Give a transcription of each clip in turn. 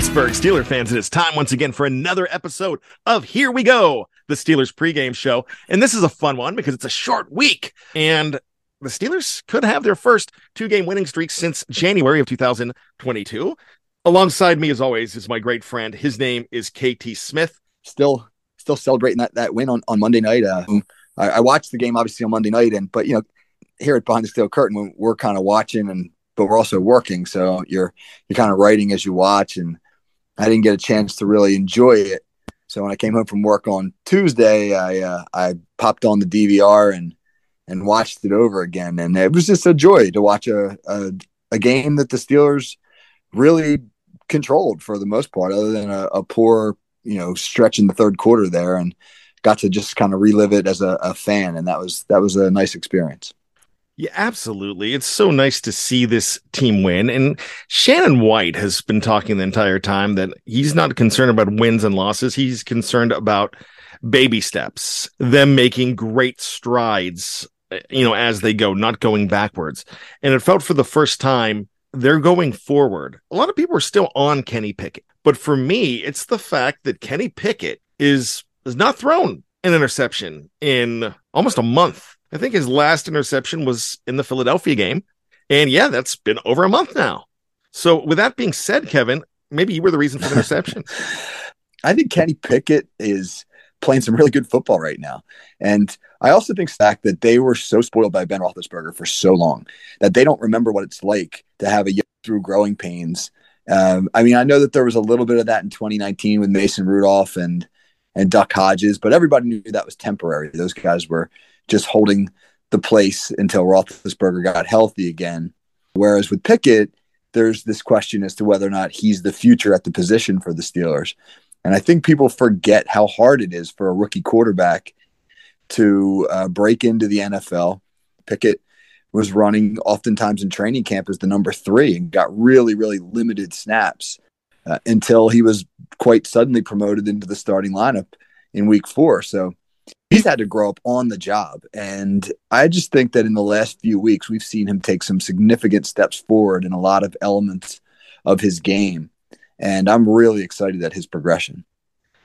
Pittsburgh Steeler fans, it is time once again for another episode of Here We Go, the Steelers pregame show. And this is a fun one because it's a short week. And the Steelers could have their first two game winning streak since January of 2022. Alongside me, as always, is my great friend. His name is KT Smith. Still, still celebrating that, that win on, on Monday night. Uh, I, I watched the game obviously on Monday night, and but you know, here at Behind the Steel Curtain, we're kind of watching and but we're also working. So you're you're kind of writing as you watch, and I didn't get a chance to really enjoy it. So when I came home from work on Tuesday, I uh, I popped on the DVR and and watched it over again, and it was just a joy to watch a a, a game that the Steelers really controlled for the most part, other than a, a poor you know stretch in the third quarter there, and got to just kind of relive it as a, a fan, and that was that was a nice experience. Yeah, absolutely. It's so nice to see this team win. And Shannon White has been talking the entire time that he's not concerned about wins and losses. He's concerned about baby steps, them making great strides, uh, you know, as they go, not going backwards. And it felt for the first time they're going forward. A lot of people are still on Kenny Pickett. But for me, it's the fact that Kenny Pickett is is not thrown an interception in almost a month. I think his last interception was in the Philadelphia game. And yeah, that's been over a month now. So, with that being said, Kevin, maybe you were the reason for the interception. I think Kenny Pickett is playing some really good football right now. And I also think Stack that they were so spoiled by Ben Roethlisberger for so long that they don't remember what it's like to have a young through growing pains. Um, I mean, I know that there was a little bit of that in 2019 with Mason Rudolph and and Duck Hodges, but everybody knew that was temporary. Those guys were just holding the place until Roethlisberger got healthy again. Whereas with Pickett, there's this question as to whether or not he's the future at the position for the Steelers. And I think people forget how hard it is for a rookie quarterback to uh, break into the NFL. Pickett was running oftentimes in training camp as the number three and got really, really limited snaps uh, until he was quite suddenly promoted into the starting lineup in week four. So he's had to grow up on the job. And I just think that in the last few weeks, we've seen him take some significant steps forward in a lot of elements of his game. And I'm really excited at his progression.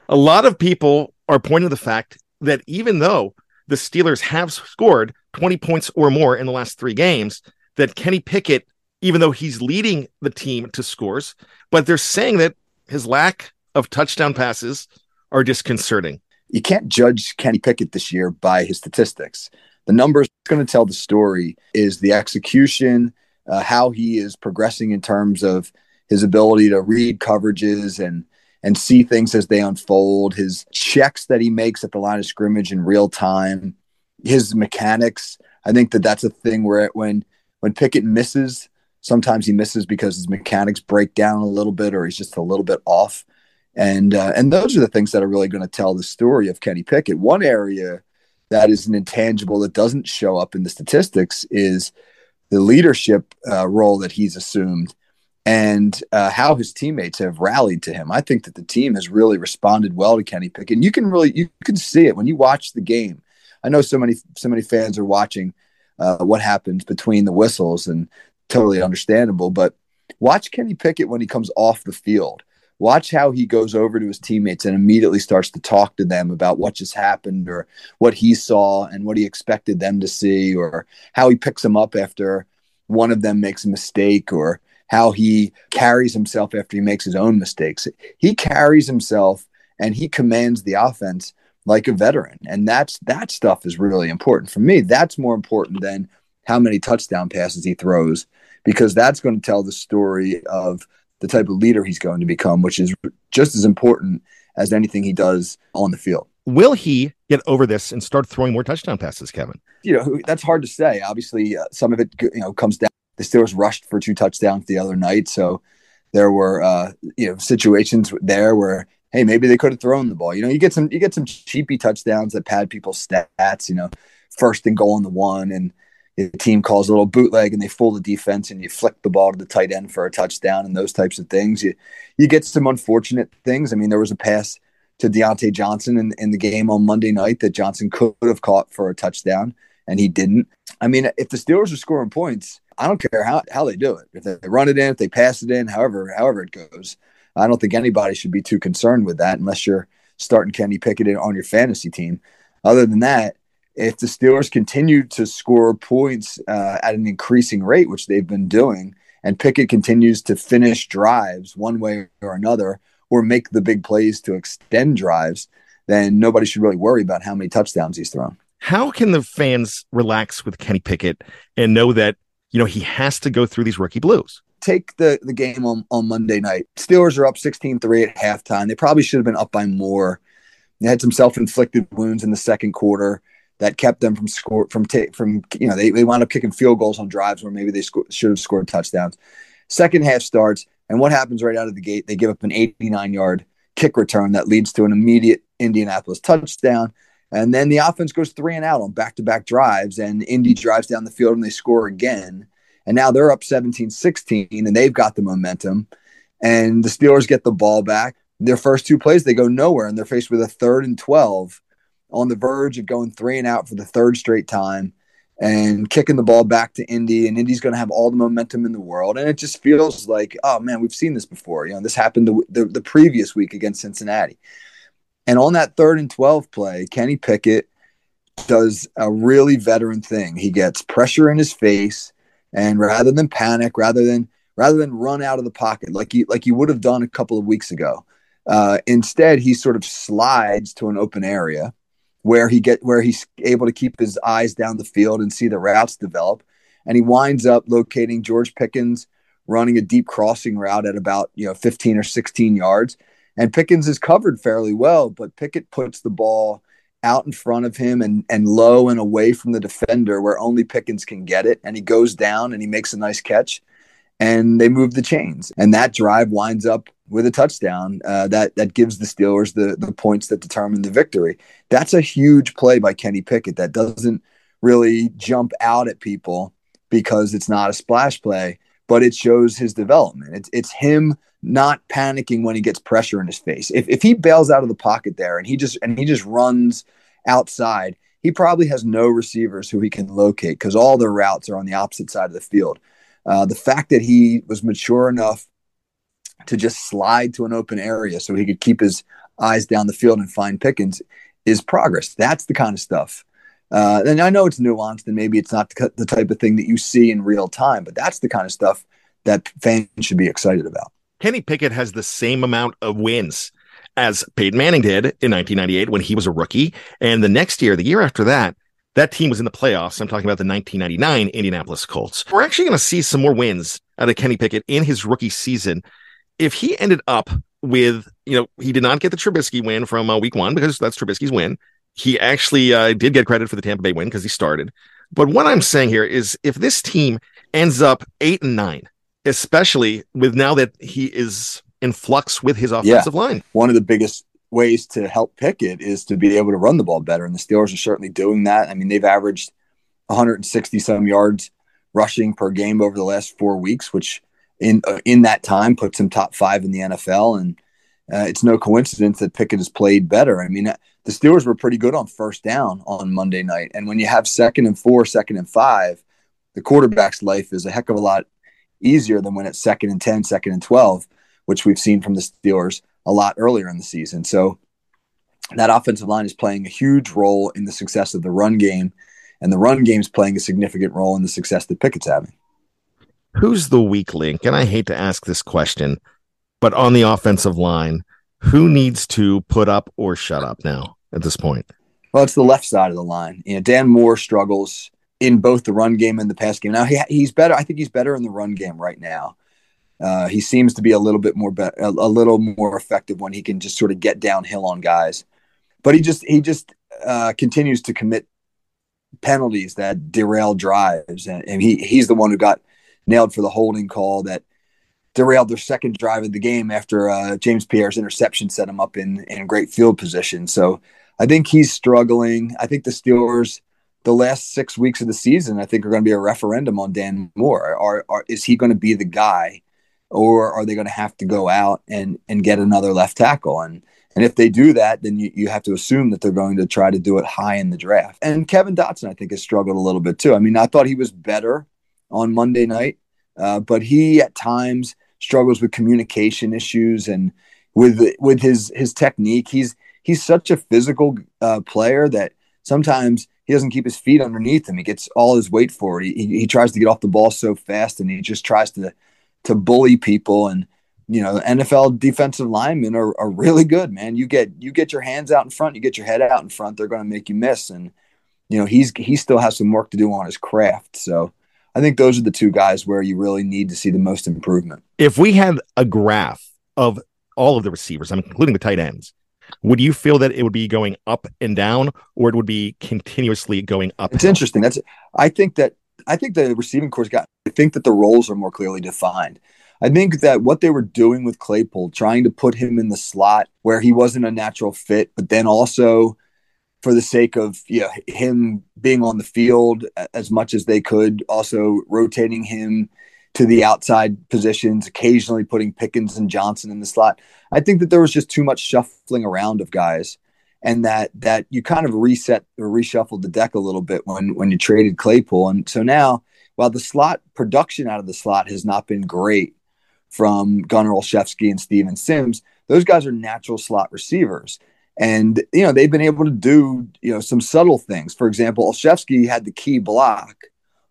A lot of people are pointing to the fact that even though the Steelers have scored 20 points or more in the last three games, that Kenny Pickett, even though he's leading the team to scores, but they're saying that his lack of touchdown passes are disconcerting. You can't judge Kenny Pickett this year by his statistics. The numbers going to tell the story is the execution, uh, how he is progressing in terms of his ability to read coverages and and see things as they unfold, his checks that he makes at the line of scrimmage in real time, his mechanics. I think that that's a thing where when when Pickett misses, sometimes he misses because his mechanics break down a little bit or he's just a little bit off. And uh, and those are the things that are really going to tell the story of Kenny Pickett. One area that is an intangible that doesn't show up in the statistics is the leadership uh, role that he's assumed and uh, how his teammates have rallied to him. I think that the team has really responded well to Kenny Pickett. And you can really you can see it when you watch the game. I know so many so many fans are watching uh, what happens between the whistles, and totally understandable. But watch Kenny Pickett when he comes off the field. Watch how he goes over to his teammates and immediately starts to talk to them about what just happened or what he saw and what he expected them to see, or how he picks them up after one of them makes a mistake or how he carries himself after he makes his own mistakes. He carries himself and he commands the offense like a veteran. And that's that stuff is really important for me. That's more important than how many touchdown passes he throws because that's going to tell the story of the type of leader he's going to become, which is just as important as anything he does on the field. Will he get over this and start throwing more touchdown passes, Kevin? You know, that's hard to say. Obviously, uh, some of it you know comes down the Steelers rushed for two touchdowns the other night, so there were uh, you know situations there where hey maybe they could have thrown the ball. You know, you get some you get some cheapy touchdowns that pad people's stats. You know, first and goal in the one, and the team calls a little bootleg and they fool the defense, and you flick the ball to the tight end for a touchdown, and those types of things. You you get some unfortunate things. I mean, there was a pass to Diontae Johnson in, in the game on Monday night that Johnson could have caught for a touchdown and he didn't. I mean, if the Steelers are scoring points, I don't care how, how they do it. If they run it in, if they pass it in, however however it goes, I don't think anybody should be too concerned with that unless you're starting Kenny Pickett on your fantasy team. Other than that, if the Steelers continue to score points uh, at an increasing rate, which they've been doing, and Pickett continues to finish drives one way or another, or make the big plays to extend drives, then nobody should really worry about how many touchdowns he's thrown. How can the fans relax with Kenny Pickett and know that you know, he has to go through these rookie blues. Take the, the game on, on Monday night. Steelers are up 16 3 at halftime. They probably should have been up by more. They had some self inflicted wounds in the second quarter that kept them from score from take from you know they, they wound up kicking field goals on drives where maybe they sco- should have scored touchdowns. Second half starts, and what happens right out of the gate? They give up an 89 yard kick return that leads to an immediate Indianapolis touchdown. And then the offense goes three and out on back to back drives, and Indy drives down the field and they score again. And now they're up 17 16, and they've got the momentum. And the Steelers get the ball back. Their first two plays, they go nowhere, and they're faced with a third and 12 on the verge of going three and out for the third straight time and kicking the ball back to Indy. And Indy's going to have all the momentum in the world. And it just feels like, oh man, we've seen this before. You know, this happened the, the, the previous week against Cincinnati. And on that third and 12 play, Kenny Pickett does a really veteran thing. He gets pressure in his face, and rather than panic, rather than rather than run out of the pocket like he like he would have done a couple of weeks ago, uh, instead he sort of slides to an open area where he get where he's able to keep his eyes down the field and see the routes develop, and he winds up locating George Pickens running a deep crossing route at about you know 15 or 16 yards and Pickens is covered fairly well, but Pickett puts the ball out in front of him and, and low and away from the defender where only Pickens can get it. And he goes down and he makes a nice catch and they move the chains. And that drive winds up with a touchdown uh, that, that gives the Steelers the, the points that determine the victory. That's a huge play by Kenny Pickett that doesn't really jump out at people because it's not a splash play, but it shows his development. It's, it's him not panicking when he gets pressure in his face. If, if he bails out of the pocket there and he just and he just runs outside, he probably has no receivers who he can locate because all their routes are on the opposite side of the field. Uh, the fact that he was mature enough to just slide to an open area so he could keep his eyes down the field and find Pickens is progress. That's the kind of stuff Uh, and I know it's nuanced and maybe it's not the, the type of thing that you see in real time, but that's the kind of stuff that fans should be excited about. Kenny Pickett has the same amount of wins as Peyton Manning did in 1998 when he was a rookie. And the next year, the year after that, that team was in the playoffs. I'm talking about the 1999 Indianapolis Colts. We're actually going to see some more wins out of Kenny Pickett in his rookie season. If he ended up with, you know, he did not get the Trubisky win from uh, week one because that's Trubisky's win. He actually uh, did get credit for the Tampa Bay win because he started. But what I'm saying here is if this team ends up eight and nine, especially with now that he is in flux with his offensive yeah. line. One of the biggest ways to help Pickett is to be able to run the ball better. And the Steelers are certainly doing that. I mean, they've averaged 160 some yards rushing per game over the last four weeks, which in uh, in that time puts him top five in the NFL. And uh, it's no coincidence that Pickett has played better. I mean, the Steelers were pretty good on first down on Monday night, and when you have second and four, second and five, the quarterback's life is a heck of a lot easier than when it's second and 10, second and 12, which we've seen from the Steelers a lot earlier in the season. So that offensive line is playing a huge role in the success of the run game, and the run game is playing a significant role in the success that Pickett's having. Who's the weak link? And I hate to ask this question, but on the offensive line, who needs to put up or shut up now at this point? Well, it's the left side of the line. You know, Dan Moore struggles in both the run game and the pass game. Now he, he's better. I think he's better in the run game right now. Uh, he seems to be a little bit more be- a, a, little more effective when he can just sort of get downhill on guys. But he just he just uh, continues to commit penalties that derail drives, and, and he he's the one who got nailed for the holding call that derailed their second drive of the game after uh, James Pierre's interception set him up in in great field position. So I think he's struggling. I think the Steelers the last six weeks of the season, I think, are going to be a referendum on Dan Moore. Are, are is he going to be the guy, or are they going to have to go out and and get another left tackle? And and if they do that, then you, you have to assume that they're going to try to do it high in the draft. And Kevin Dotson, I think, has struggled a little bit too. I mean, I thought he was better on Monday night, uh, but he at times struggles with communication issues and with with his his technique. He's he's such a physical uh, player that sometimes he doesn't keep his feet underneath him. He gets all his weight forward. He, he, he tries to get off the ball so fast, and he just tries to to bully people. And you know, NFL defensive linemen are, are really good, man. You get you get your hands out in front, you get your head out in front, they're going to make you miss. And you know, he's he still has some work to do on his craft. So I think those are the two guys where you really need to see the most improvement. If we had a graph of all of the receivers, I'm including the tight ends, would you feel that it would be going up and down or it would be continuously going up it's interesting. That's i think that i think the receiving course got i think that the roles are more clearly defined. I think that what they were doing with claypool trying to put him in the slot where he wasn't a natural fit but then also for the sake of you know, him being on the field as much as they could also rotating him to the outside positions, occasionally putting Pickens and Johnson in the slot. I think that there was just too much shuffling around of guys, and that that you kind of reset or reshuffled the deck a little bit when when you traded Claypool. And so now, while the slot production out of the slot has not been great from Gunnar Olszewski and Steven Sims, those guys are natural slot receivers. And you know they've been able to do you know some subtle things. For example, Olszewski had the key block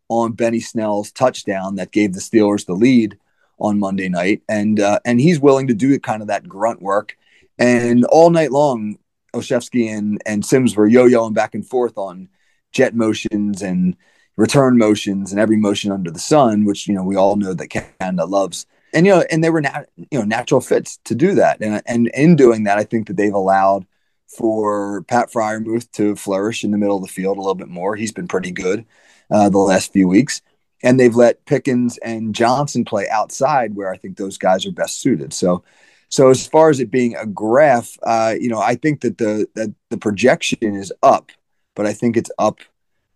on Benny Snell's touchdown that gave the Steelers the lead on Monday night, and uh, and he's willing to do kind of that grunt work. And all night long, Olszewski and and Sims were yo-yoing back and forth on jet motions and return motions and every motion under the sun, which you know we all know that Canada loves. And you know, and they were nat- you know natural fits to do that. And and in doing that, I think that they've allowed for Pat Freiermuth to flourish in the middle of the field a little bit more. He's been pretty good uh, the last few weeks. And they've let Pickens and Johnson play outside where I think those guys are best suited. So, so as far as it being a graph, uh, you know, I think that the that the projection is up, but I think it's up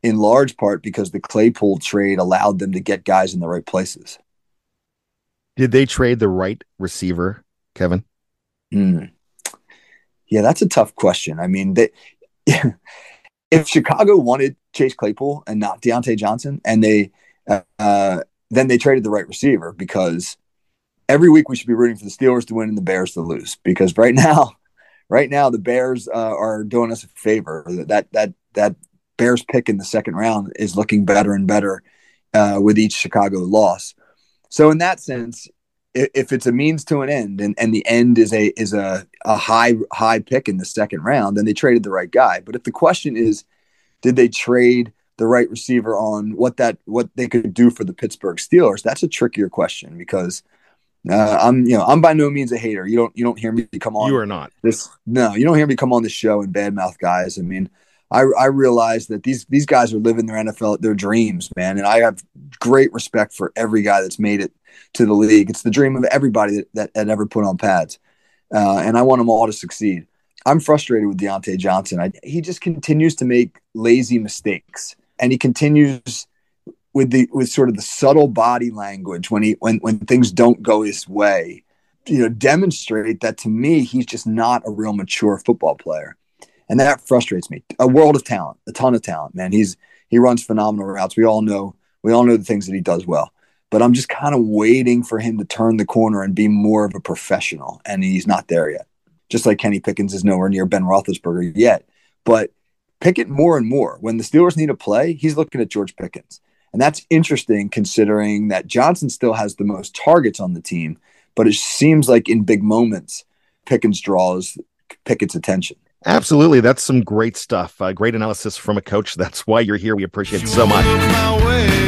in large part because the Claypool trade allowed them to get guys in the right places. Did they trade the right receiver, Kevin? Mm. Yeah, that's a tough question. I mean, they, if Chicago wanted Chase Claypool and not Diontae Johnson, and they uh, then they traded the right receiver because every week we should be rooting for the Steelers to win and the Bears to lose because right now, right now the Bears uh, are doing us a favor. That that that Bears pick in the second round is looking better and better uh, with each Chicago loss. So in that sense, if, if it's a means to an end, and, and the end is a is a, a high high pick in the second round, then they traded the right guy. But if the question is, did they trade the right receiver on what that what they could do for the Pittsburgh Steelers? That's a trickier question because uh, I'm you know I'm by no means a hater. You don't you don't hear me come on. You are not this. No, you don't hear me come on the show and badmouth guys. I mean, I I realize that these these guys are living their NFL their dreams, man, and I have great respect for every guy that's made it to the league. It's the dream of everybody that that, ever put on pads, uh, and I want them all to succeed. I'm frustrated with Diontae Johnson. I, he just continues to make lazy mistakes, and he continues with the with sort of the subtle body language when he when when things don't go his way you know demonstrate that to me he's just not a real mature football player and that frustrates me. A world of talent a ton of talent man. He's he runs phenomenal routes. We all know we all know the things that he does well. But i'm just kind of waiting for him to turn the corner and be more of a professional and he's not there yet. Just like kenny pickens is nowhere near ben roethlisberger yet. But pickett more and more. When the steelers need a play he's looking at george pickens. And that's interesting considering that Johnson still has the most targets on the team, but it seems like in big moments, Pickens draws Pickett's attention. Absolutely. That's some great stuff. Uh, great analysis from a coach. That's why you're here. We appreciate it so much.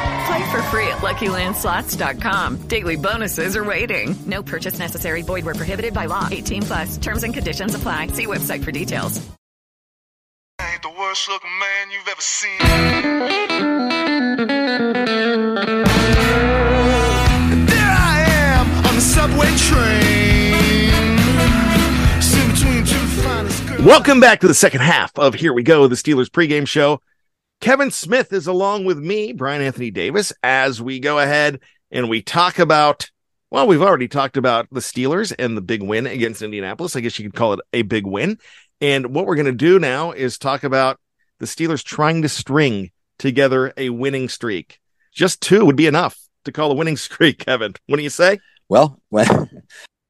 Play for free at LuckyLandSlots.com. Daily bonuses are waiting. No purchase necessary. Void where prohibited by law. 18 plus. Terms and conditions apply. See website for details. ain't the worst looking man you've ever seen. There I am on the subway train. Sitting between two finest girls. Welcome back to the second half of Here We Go, the Steelers pregame show. Kevin Smith is along with me, Bryan Anthony Davis, as we go ahead and we talk about, well, we've already talked about the Steelers and the big win against Indianapolis. I guess you could call it a big win. And what we're going to do now is talk about the Steelers trying to string together a winning streak. Just two would be enough to call a winning streak, Kevin. What do you say? Well, when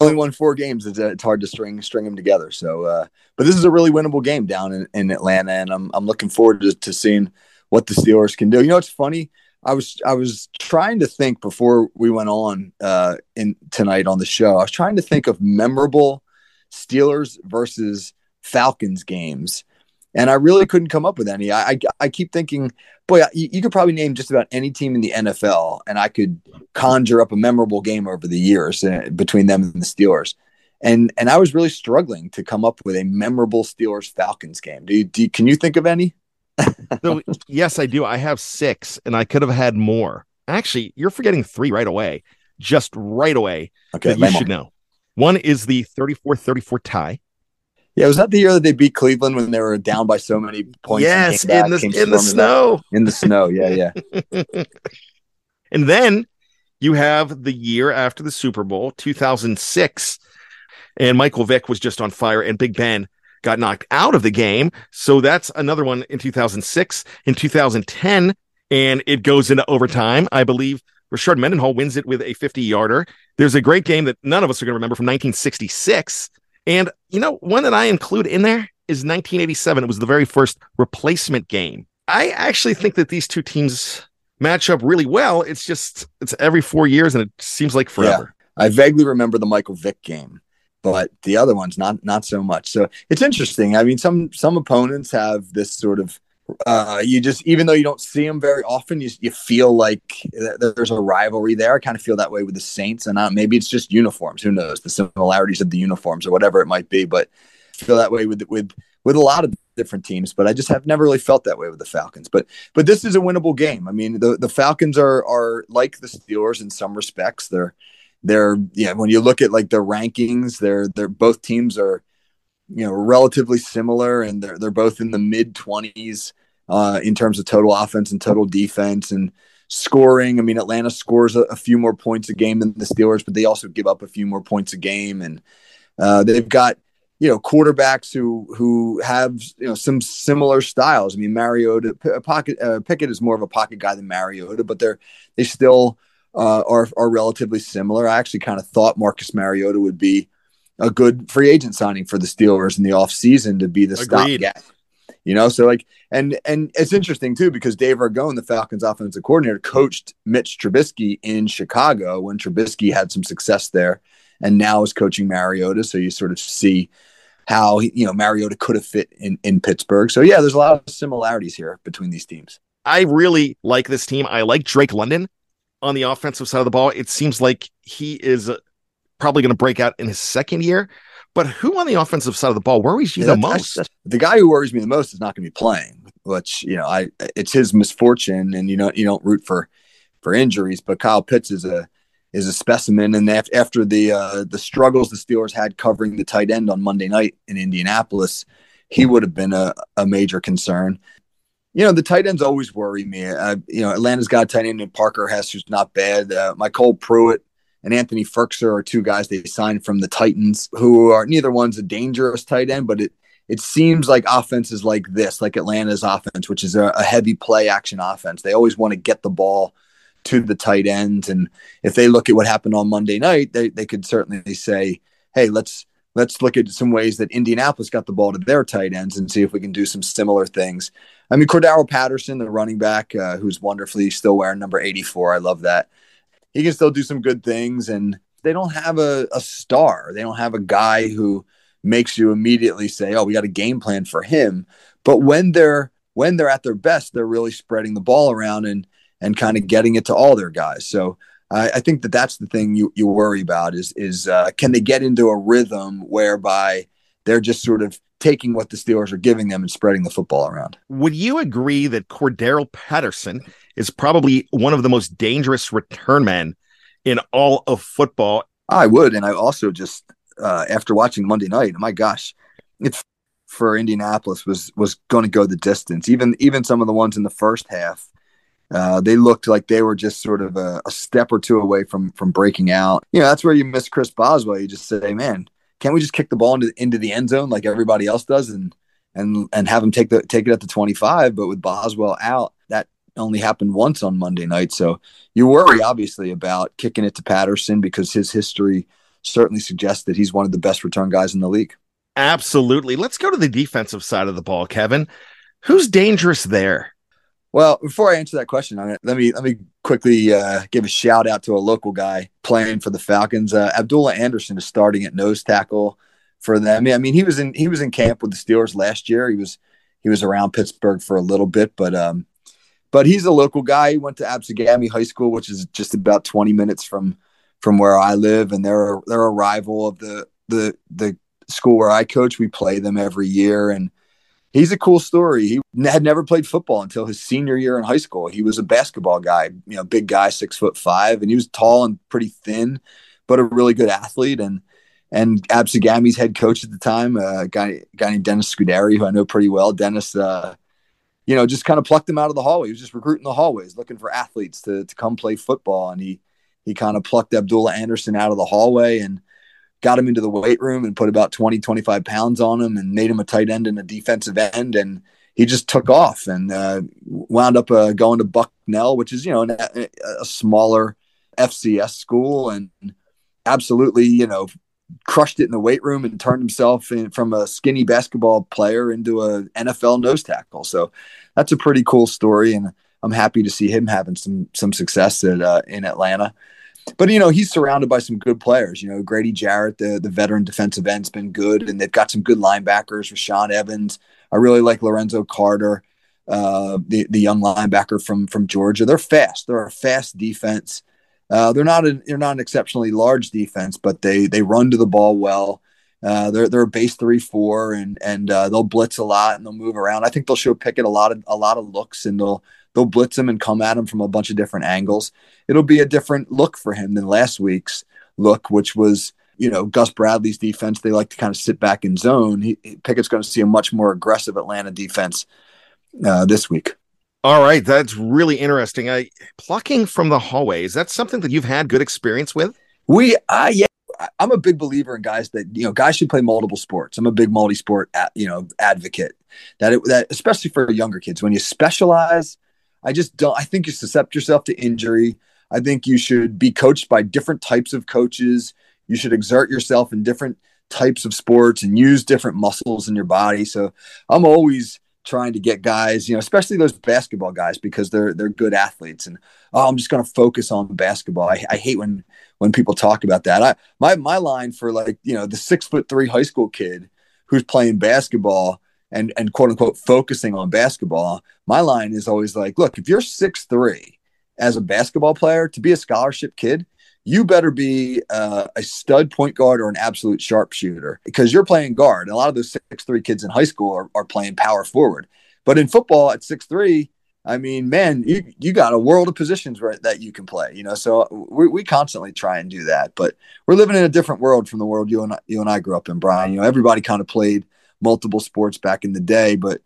only won four games, it's, uh, it's hard to string string them together. So, uh, but this is a really winnable game down in, in Atlanta, and I'm I'm looking forward to, to seeing what the Steelers can do. You know, it's funny. I was I was trying to think before we went on uh, in tonight on the show. I was trying to think of memorable Steelers versus Falcons games, and I really couldn't come up with any. I I, I keep thinking, boy, you, you could probably name just about any team in the NFL, and I could conjure up a memorable game over the years uh, between them and the Steelers. And and I was really struggling to come up with a memorable Steelers Falcons game. Do you, do you, can you think of any? So, yes, I do. I have six, and I could have had more. Actually, you're forgetting three right away. Just right away. Okay, you should know. One is the 34 34 tie. Yeah, was that the year that they beat Cleveland when they were down by so many points? yes, came back, in the, in the storming back? snow. In the snow, yeah, yeah. And then you have the year after the Super Bowl, 2006. And Michael Vick was just on fire, and Big Ben got knocked out of the game. So that's another one in 2006. In 2010, and it goes into overtime. I believe Rashard Mendenhall wins it with a 50 yarder. There's a great game that none of us are going to remember from 1966. And, you know, one that I include in there is 1987. It was the very first replacement game. I actually think that these two teams match up really well. It's just, it's every four years and it seems like forever. I vaguely remember the Michael Vick game, but the other ones not not so much. So it's interesting. I mean, some some opponents have this sort of uh, you just even though you don't see them very often, you you feel like there's a rivalry there. I kind of feel that way with the Saints, and uh, maybe it's just uniforms. Who knows the similarities of the uniforms or whatever it might be, but I feel that way with with with a lot of different teams. But I just have never really felt that way with the Falcons. But but this is a winnable game. I mean, the the Falcons are are like the Steelers in some respects. They're they're yeah. When you look at like their rankings, they're they're both teams are you know relatively similar, and they're they're both in the mid twenties uh, in terms of total offense and total defense and scoring. I mean, Atlanta scores a, a, few more points a game than the Steelers, but they also give up a few more points a game, and uh, they've got you know quarterbacks who who have you know some similar styles. I mean, Mariota, pocket uh, Pickett is more of a pocket guy than Mariota, but they're they still uh, are are relatively similar. I actually kind of thought Marcus Mariota would be a good free agent signing for the Steelers in the offseason to be the stopgap you know, so like, and and it's interesting too because Dave Ragone, the Falcons' offensive coordinator, coached Mitch Trubisky in Chicago when Trubisky had some success there, and now is coaching Mariota. So you sort of see how he, you know Mariota could have fit in in Pittsburgh. So yeah, there's a lot of similarities here between these teams. I really like this team. I like Drake London on the offensive side of the ball. It seems like he is probably going to break out in his second year. But who on the offensive side of the ball worries you yeah, the most? The guy who worries me the most is not going to be playing, which you know, I it's his misfortune, and you know, you don't root for for injuries. But Kyle Pitts is a is a specimen, and after the uh, the struggles the Steelers had covering the tight end on Monday night in Indianapolis, he would have been a, a major concern. You know, the tight ends always worry me. Uh, you know, Atlanta's got a tight end in Parker who's not bad. Uh, MyCole Pruitt and Anthony Firkser are two guys they signed from the Titans who are neither one's a dangerous tight end, but it it seems like offenses like this, like Atlanta's offense, which is a, a heavy play action offense, they always want to get the ball to the tight ends. And if they look at what happened on Monday night, they, they could certainly say, hey, let's let's look at some ways that Indianapolis got the ball to their tight ends and see if we can do some similar things. I mean, Cordarrelle Patterson, the running back, uh, who's wonderfully still wearing number 84. I love that he can still do some good things. And they don't have a, a star. They don't have a guy who makes you immediately say, "Oh, we got a game plan for him." But when they're when they're at their best, they're really spreading the ball around and and kind of getting it to all their guys. So I, I think that that's the thing you you worry about is is uh, can they get into a rhythm whereby they're just sort of taking what the Steelers are giving them and spreading the football around. Would you agree that Cordarrelle Patterson is probably one of the most dangerous return men in all of football? I would, and I also just uh, after watching Monday night, my gosh, it's for Indianapolis was was going to go the distance. Even even some of the ones in the first half, uh, they looked like they were just sort of a, a, step or two away from from breaking out. You know, that's where you miss Chris Boswell. You just say, man, can't we just kick the ball into into the end zone like everybody else does and and and have him take the take it at the 25 but with Boswell out that only happened once on Monday night. So you worry obviously about kicking it to Patterson because his history certainly suggests that he's one of the best return guys in the league. Absolutely. Let's go to the defensive side of the ball Kevin. Who's dangerous there? Well, before I answer that question, let me let me quickly uh, give a shout out to a local guy playing for the Falcons. Uh, Abdullah Anderson is starting at nose tackle for them. I mean, he was in he was in camp with the Steelers last year. He was he was around Pittsburgh for a little bit, but um, but he's a local guy. He went to Absegami High School, which is just about twenty minutes from from where I live, and they're they're a rival of the the the school where I coach. We play them every year, and he's a cool story. He had never played football until his senior year in high school. He was a basketball guy, you know, big guy, six foot five, and he was tall and pretty thin, but a really good athlete. And and Absegami's head coach at the time, uh, a guy guy named Dennis Scuderi, who I know pretty well. Dennis, uh, you know, just kind of plucked him out of the hallway. He was just recruiting the hallways, looking for athletes to to come play football, and he he kind of plucked Abdullah Anderson out of the hallway and got him into the weight room and put about 20, 25 pounds on him and made him a tight end and a defensive end. And he just took off and uh, wound up uh, going to Bucknell, which is, you know, a, a smaller FCS school and absolutely, you know, crushed it in the weight room and turned himself in, from a skinny basketball player into a NFL nose tackle. So that's a pretty cool story. And I'm happy to see him having some, some success at, uh, in Atlanta but you know he's surrounded by some good players. You know Grady Jarrett, the the veteran defensive end's been good, and they've got some good linebackers. Rashaan Evans, I really like Lorenzo Carter. uh, the the young linebacker from from Georgia. They're fast. They're a fast defense. Uh, they're not an, they're not an exceptionally large defense, but they they run to the ball well. Uh, they're they're a base three four and and uh, they'll blitz a lot and they'll move around. I think they'll show Pickett a lot of a lot of looks and they'll they'll blitz him and come at him from a bunch of different angles. It'll be a different look for him than last week's look, which was you know Gus Bradley's defense. They like to kind of sit back in zone. He, Pickett's going to see a much more aggressive Atlanta defense uh, this week. All right, that's really interesting. I plucking from the hallway is that something that you've had good experience with? We, uh, yeah, I'm a big believer in guys that you know guys should play multiple sports. I'm a big multi-sport, you know, advocate. That it, that especially for younger kids, when you specialize, I just don't. I think you suscept yourself to injury. I think you should be coached by different types of coaches. You should exert yourself in different types of sports and use different muscles in your body. So I'm always trying to get guys, you know, especially those basketball guys because they're they're good athletes. And oh, I'm just going to focus on basketball. I, I hate when when people talk about that. I my my line for like you know the six foot three high school kid who's playing basketball and and quote unquote focusing on basketball. My line is always like, look, if you're six three as a basketball player to be a scholarship kid, you better be uh, a stud point guard or an absolute sharpshooter because you're playing guard. And a lot of those six three kids in high school are, are playing power forward. But in football at six three, I mean, man, you you got a world of positions where that you can play. You know, so we, we constantly try and do that. But we're living in a different world from the world you and you and I grew up in, Bryan. You know, everybody kind of played multiple sports back in the day, but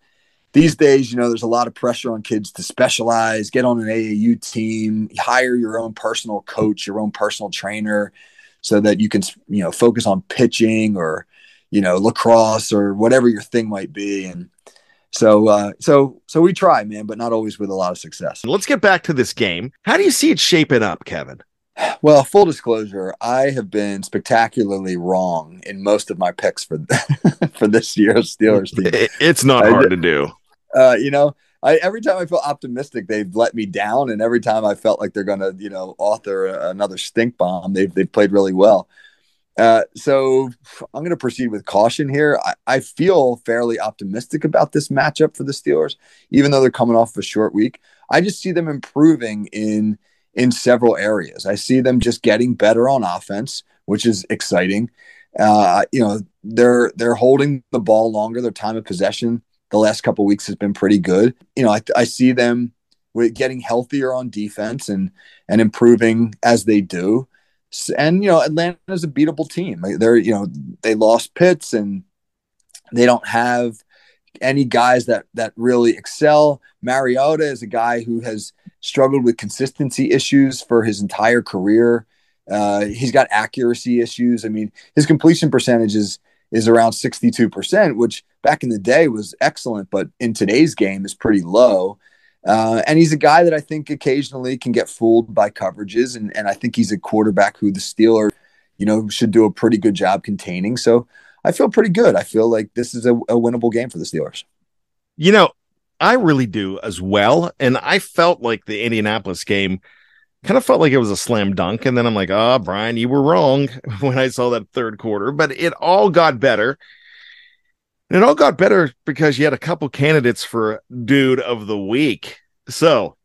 these days, you know, there's a lot of pressure on kids to specialize, get on an AAU team, hire your own personal coach, your own personal trainer, so that you can, you know, focus on pitching or, you know, lacrosse or whatever your thing might be. And so, uh, so, so we try, man, but not always with a lot of success. Let's get back to this game. How do you see it shaping up, Kevin? Well, full disclosure, I have been spectacularly wrong in most of my picks for for this year's Steelers team. It's not hard to do uh, you know, I, every time I feel optimistic, they've let me down, and every time I felt like they're going to, you know, author another stink bomb, they've they've played really well. Uh, so I'm going to proceed with caution here. I, I, feel fairly optimistic about this matchup for the Steelers, even though they're coming off a short week. I just see them improving in in several areas. I see them just getting better on offense, which is exciting. Uh, you know, they're they're holding the ball longer. Their time of possession the last couple weeks has been pretty good. You know, I, I see them getting healthier on defense and and improving as they do. And you know, Atlanta is a beatable team. They're you know they lost Pitts and they don't have any guys that that really excel. Mariota is a guy who has struggled with consistency issues for his entire career. Uh, he's got accuracy issues. I mean, his completion percentage is is around 62%, which back in the day was excellent, but in today's game is pretty low. Uh, and he's a guy that I think occasionally can get fooled by coverages. And, and I think he's a quarterback who the Steelers, you know, should do a pretty good job containing. So I feel pretty good. I feel like this is a, a winnable game for the Steelers. You know, I really do as well. And I felt like the Indianapolis game kind of felt like it was a slam dunk. And then I'm like, oh, Bryan, you were wrong when I saw that third quarter, but it all got better. And it all got better because you had a couple candidates for dude of the week. So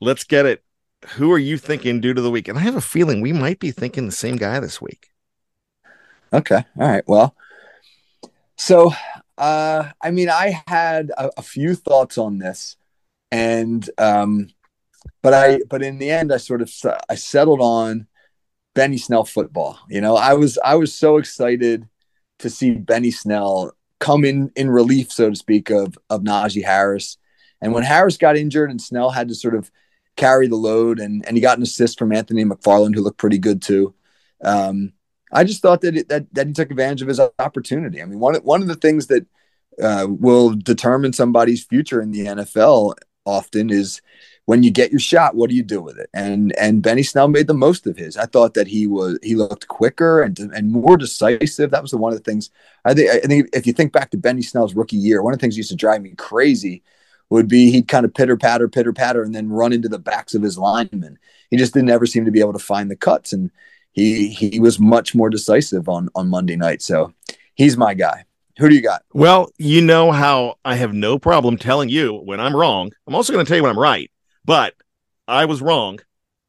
let's get it. Who are you thinking dude of the week? And I have a feeling we might be thinking the same guy this week. Okay. All right. Well, so, uh, I mean, I had a, a few thoughts on this and, um, but I but in the end I sort of I settled on Benny Snell football. You know, I was I was so excited to see Benny Snell come in in relief, so to speak, of of Najee Harris. And when Harris got injured and Snell had to sort of carry the load, and and he got an assist from Anthony McFarland, who looked pretty good too. Um, I just thought that, it, that that he took advantage of his opportunity. I mean, one one of the things that uh, will determine somebody's future in the NFL often is when you get your shot, what do you do with it? And and Benny Snell made the most of his. I thought that he was he looked quicker and and more decisive. That was the, one of the things I think. I think if you think back to Benny Snell's rookie year, one of the things used to drive me crazy would be he'd kind of pitter patter, pitter patter, and then run into the backs of his linemen. He just didn't ever seem to be able to find the cuts, and he he was much more decisive on on Monday night. So he's my guy. Who do you got? Well, you know how I have no problem telling you when I'm wrong. I'm also going to tell you when I'm right, but I was wrong.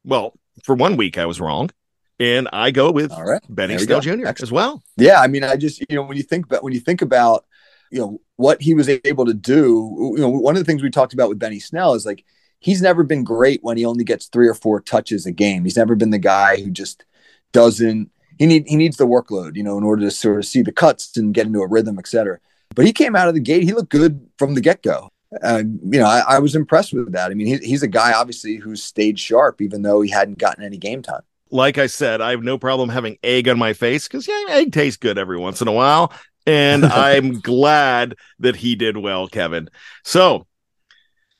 Well, for one week, I was wrong. And I go with All right. Benny Snell. Jr. Excellent. as well. Yeah, I mean, I just you know when you think about when you think about you know what he was able to do. You know, one of the things we talked about with Benny Snell is like he's never been great when he only gets three or four touches a game. He's never been the guy who just doesn't. He need he needs the workload, you know, in order to sort of see the cuts and get into a rhythm, et cetera. But he came out of the gate. He looked good from the get go. Uh, you know, I, I was impressed with that. I mean, he, he's a guy obviously who's stayed sharp, even though he hadn't gotten any game time. Like I said, I have no problem having egg on my face because yeah, egg tastes good every once in a while. And I'm glad that he did well, Kevin. So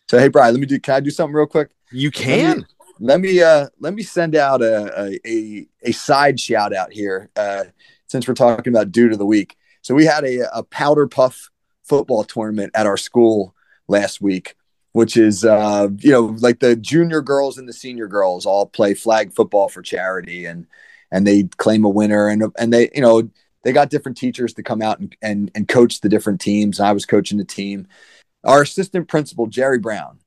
So hey, Bryan, let me do. Can I do something real quick? you can. let me uh let me send out a a, a, side shout out here uh since we're talking about dude of the week. So we had a, a powder puff football tournament at our school last week which is uh you know like the junior girls and the senior girls all play flag football for charity and and they claim a winner and and they you know they got different teachers to come out and and, and coach the different teams. I was coaching the team. Our assistant principal jerry brown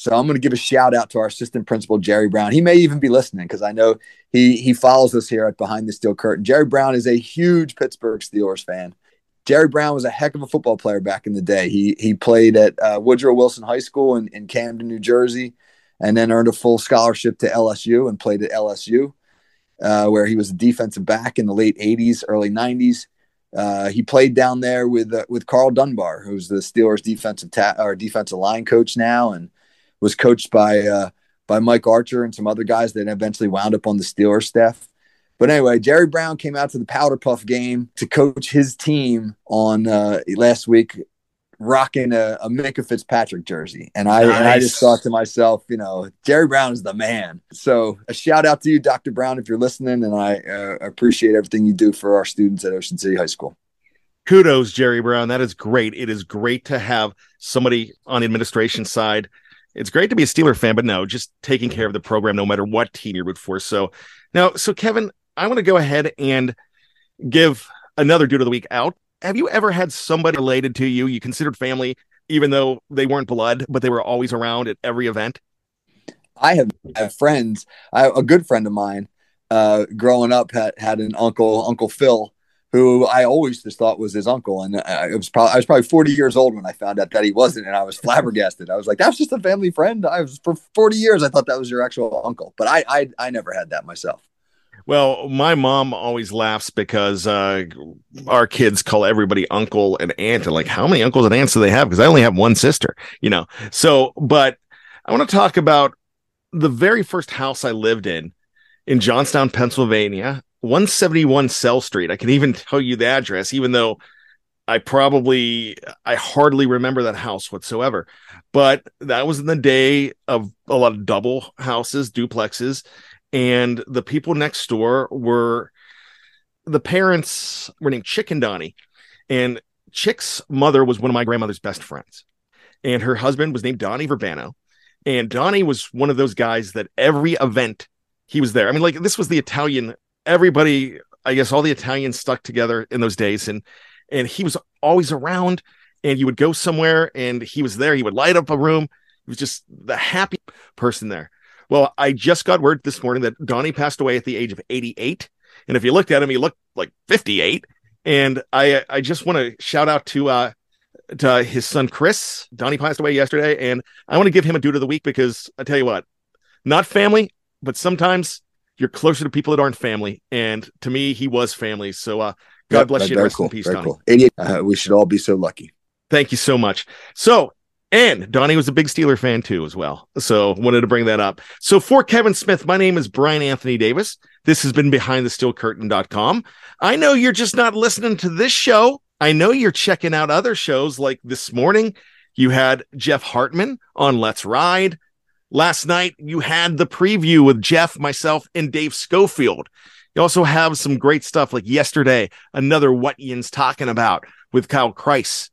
so I'm going to give a shout out to our assistant principal, Jerry Brown. He may even be listening because I know he he follows us here at Behind the Steel Curtain. Jerry Brown is a huge Pittsburgh Steelers fan. Jerry Brown was a heck of a football player back in the day. He he played at uh, Woodrow Wilson High School in, in Camden, New Jersey, and then earned a full scholarship to LSU and played at LSU, uh, where he was a defensive back in the late '80s, early '90s. Uh, he played down there with uh, with Karl Dunbar, who's the Steelers defensive ta- or defensive line coach now, and was coached by uh, by Mike Archer and some other guys that eventually wound up on the Steelers staff. But anyway, Jerry Brown came out to the Powder Puff game to coach his team on uh, last week, rocking a, a Minkah Fitzpatrick jersey, and I and I just thought to myself, you know, Jerry Brown is the man. So a shout out to you, Dr. Brown, if you're listening, and I uh, appreciate everything you do for our students at Ocean City High School. Kudos, Jerry Brown. That is great. It is great to have somebody on the administration side. It's great to be a Steeler fan, but no, just taking care of the program no matter what team you root for. So now, so Kevin, I want to go ahead and give another dude of the week out. Have you ever had somebody related to you you considered family, even though they weren't blood, but they were always around at every event? I have, I have friends. I, a good friend of mine, uh, growing up, had had an uncle, Uncle Phil, who I always just thought was his uncle, and I, was probably I was probably forty years old when I found out that he wasn't, and I was flabbergasted. I was like, "That's just a family friend." I was for forty years, I thought that was your actual uncle, but I I, I never had that myself. Well, my mom always laughs because uh, our kids call everybody uncle and aunt. And like, how many uncles and aunts do they have? Because I only have one sister, you know. So, but I want to talk about the very first house I lived in in Johnstown, Pennsylvania, 171 Cell Street. I can even tell you the address, even though I probably I hardly remember that house whatsoever. But that was in the day of a lot of double houses, duplexes, and the people next door were the parents were named Chick and Donnie, and Chick's mother was one of my grandmother's best friends, and her husband was named Donnie Verbano, and Donnie was one of those guys that every event he was there. I mean, like this was the Italian. Everybody, I guess, all the Italians stuck together in those days, and and he was always around. And you would go somewhere, and he was there. He would light up a room. He was just the happy person there. Well, I just got word this morning that Donnie passed away at the age of 88. And if you looked at him, he looked like 58. And I I just want to shout out to uh to his son Chris. Donnie passed away yesterday, and I want to give him a dude of the week because I tell you what, not family, but sometimes you're closer to people that aren't family. And to me, he was family. So uh God Yep, bless you and rest cool, in peace, very Donnie. cool. 88. Uh, we should all be so lucky. Thank you so much. So, and Donnie was a big Steeler fan too, as well. So, wanted to bring that up. So, for Kevin Smith, my name is Bryan Anthony Davis. This has been behind the steel curtain.com. I know you're just not listening to this show. I know you're checking out other shows like this morning. You had Jeff Hartman on Let's Ride. Last night, you had the preview with Jeff, myself, and Dave Schofield. You also have some great stuff like yesterday, another What Ian's Talking About with Kyle Kreis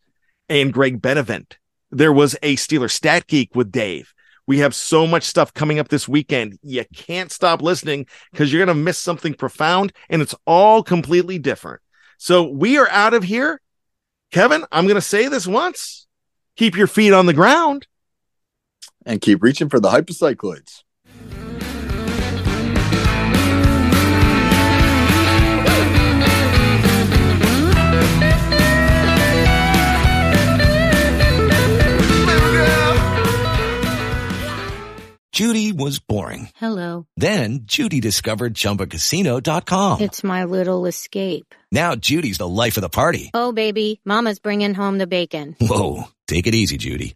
and Greg Benevent. There was a Steeler Stat Geek with Dave. We have so much stuff coming up this weekend. You can't stop listening because you're going to miss something profound and it's all completely different. So we are out of here. Kevin, I'm going to say this once. Keep your feet on the ground. And keep reaching for the hypocycloids. Judy was boring. Hello. Then Judy discovered ChumbaCasino.com. It's my little escape. Now Judy's the life of the party. Oh, baby, Mama's bringing home the bacon. Whoa, take it easy, Judy.